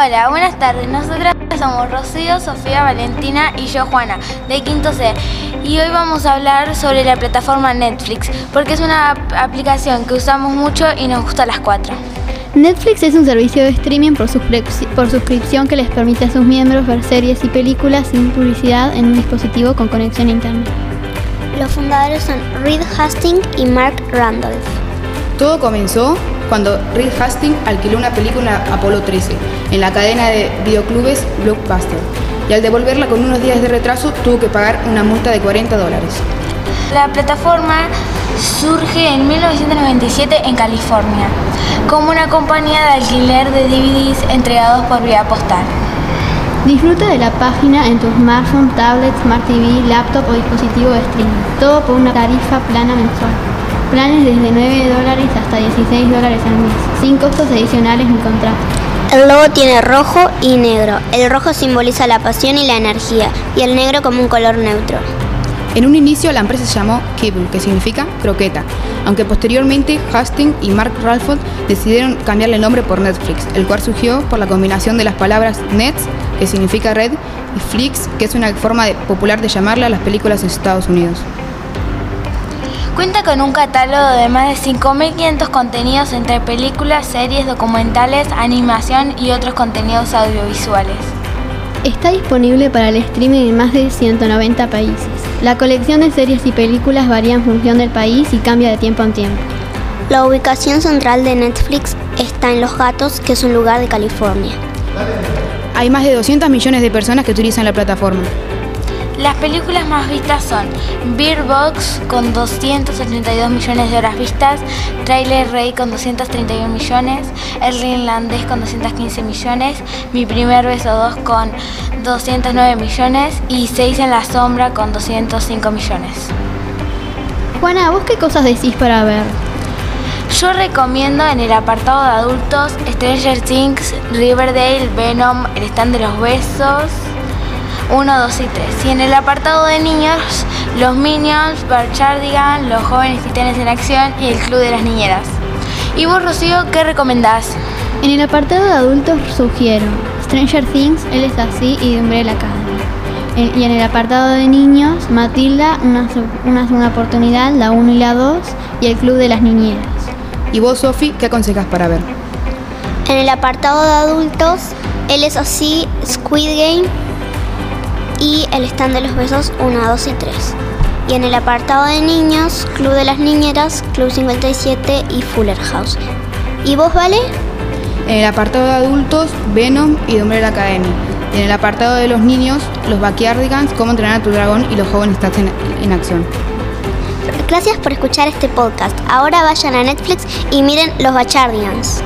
Hola, buenas tardes. Nosotras somos Rocío, Sofía, Valentina y yo, Juana, de Quinto C. Y hoy vamos a hablar sobre la plataforma Netflix, porque es una aplicación que usamos mucho y nos gusta a las cuatro. Netflix es un servicio de streaming por, por, suscripción que les permite a sus miembros ver series y películas sin publicidad en un dispositivo con conexión a internet. Los fundadores son Reed Hastings y Mark Randolph. Todo comenzó cuando Reed Hastings alquiló una película Apolo 13 en la cadena de videoclubes Blockbuster y al devolverla con unos días de retraso tuvo que pagar una multa de 40 dólares. La plataforma surge en 1997 en California como una compañía de alquiler de DVDs entregados por vía postal. Disfruta de la página en tu smartphone, tablet, smart TV, laptop o dispositivo de streaming, todo por una tarifa plana mensual. Planes desde 9 dólares hasta 16 dólares al mes, sin costos adicionales ni contrato. El logo tiene rojo y negro. El rojo simboliza la pasión y la energía, y el negro como un color neutro. En un inicio la empresa se llamó Kibble, que significa croqueta, aunque posteriormente Hastings y Mark Ralford decidieron cambiarle el nombre por Netflix, el cual surgió por la combinación de las palabras Nets, que significa red, y Flix, que es una forma popular de llamarle a las películas de Estados Unidos. Cuenta con un catálogo de más de 5.500 contenidos entre películas, series, documentales, animación y otros contenidos audiovisuales. Está disponible para el streaming en más de 190 países. La colección de series y películas varía en función del país y cambia de tiempo en tiempo. La ubicación central de Netflix está en Los Gatos, que es un lugar de California. Hay más de 200 millones de personas que utilizan la plataforma. Las películas más vistas son Beer Box con 272 millones de horas vistas, Trailer Rey con 231 millones, El Irlandés con 215 millones, Mi Primer Beso 2 con 209 millones y Seis en la Sombra con 205 millones. Juana, ¿vos qué cosas decís para ver? Yo recomiendo en el apartado de adultos Stranger Things, Riverdale, Venom, El Stand de los Besos, 1, 2 y 3. Y en el apartado de niños, los Minions, Barchardigan, los jóvenes titanes en acción y el Club de las Niñeras. ¿Y vos, Rocío, qué recomendás? En el apartado de adultos sugiero Stranger Things, Él es así y Umbrella Academy. Y en el apartado de niños, Matilda, una, una segunda oportunidad, la 1 y la 2 y el Club de las Niñeras. ¿Y vos, Sofi, qué aconsejas para ver? En el apartado de adultos, Él es así, Squid Game, y el stand de los besos 1, 2 y 3. Y en el apartado de niños, Club de las Niñeras, Club 57 y Fuller House. ¿Y vos, Vale? En el apartado de adultos, Venom y The Academy. Y en el apartado de los niños, los Backyardigans, Cómo entrenar a tu dragón y los jóvenes están en, en acción. Gracias por escuchar este podcast. Ahora vayan a Netflix y miren los Backyardigans.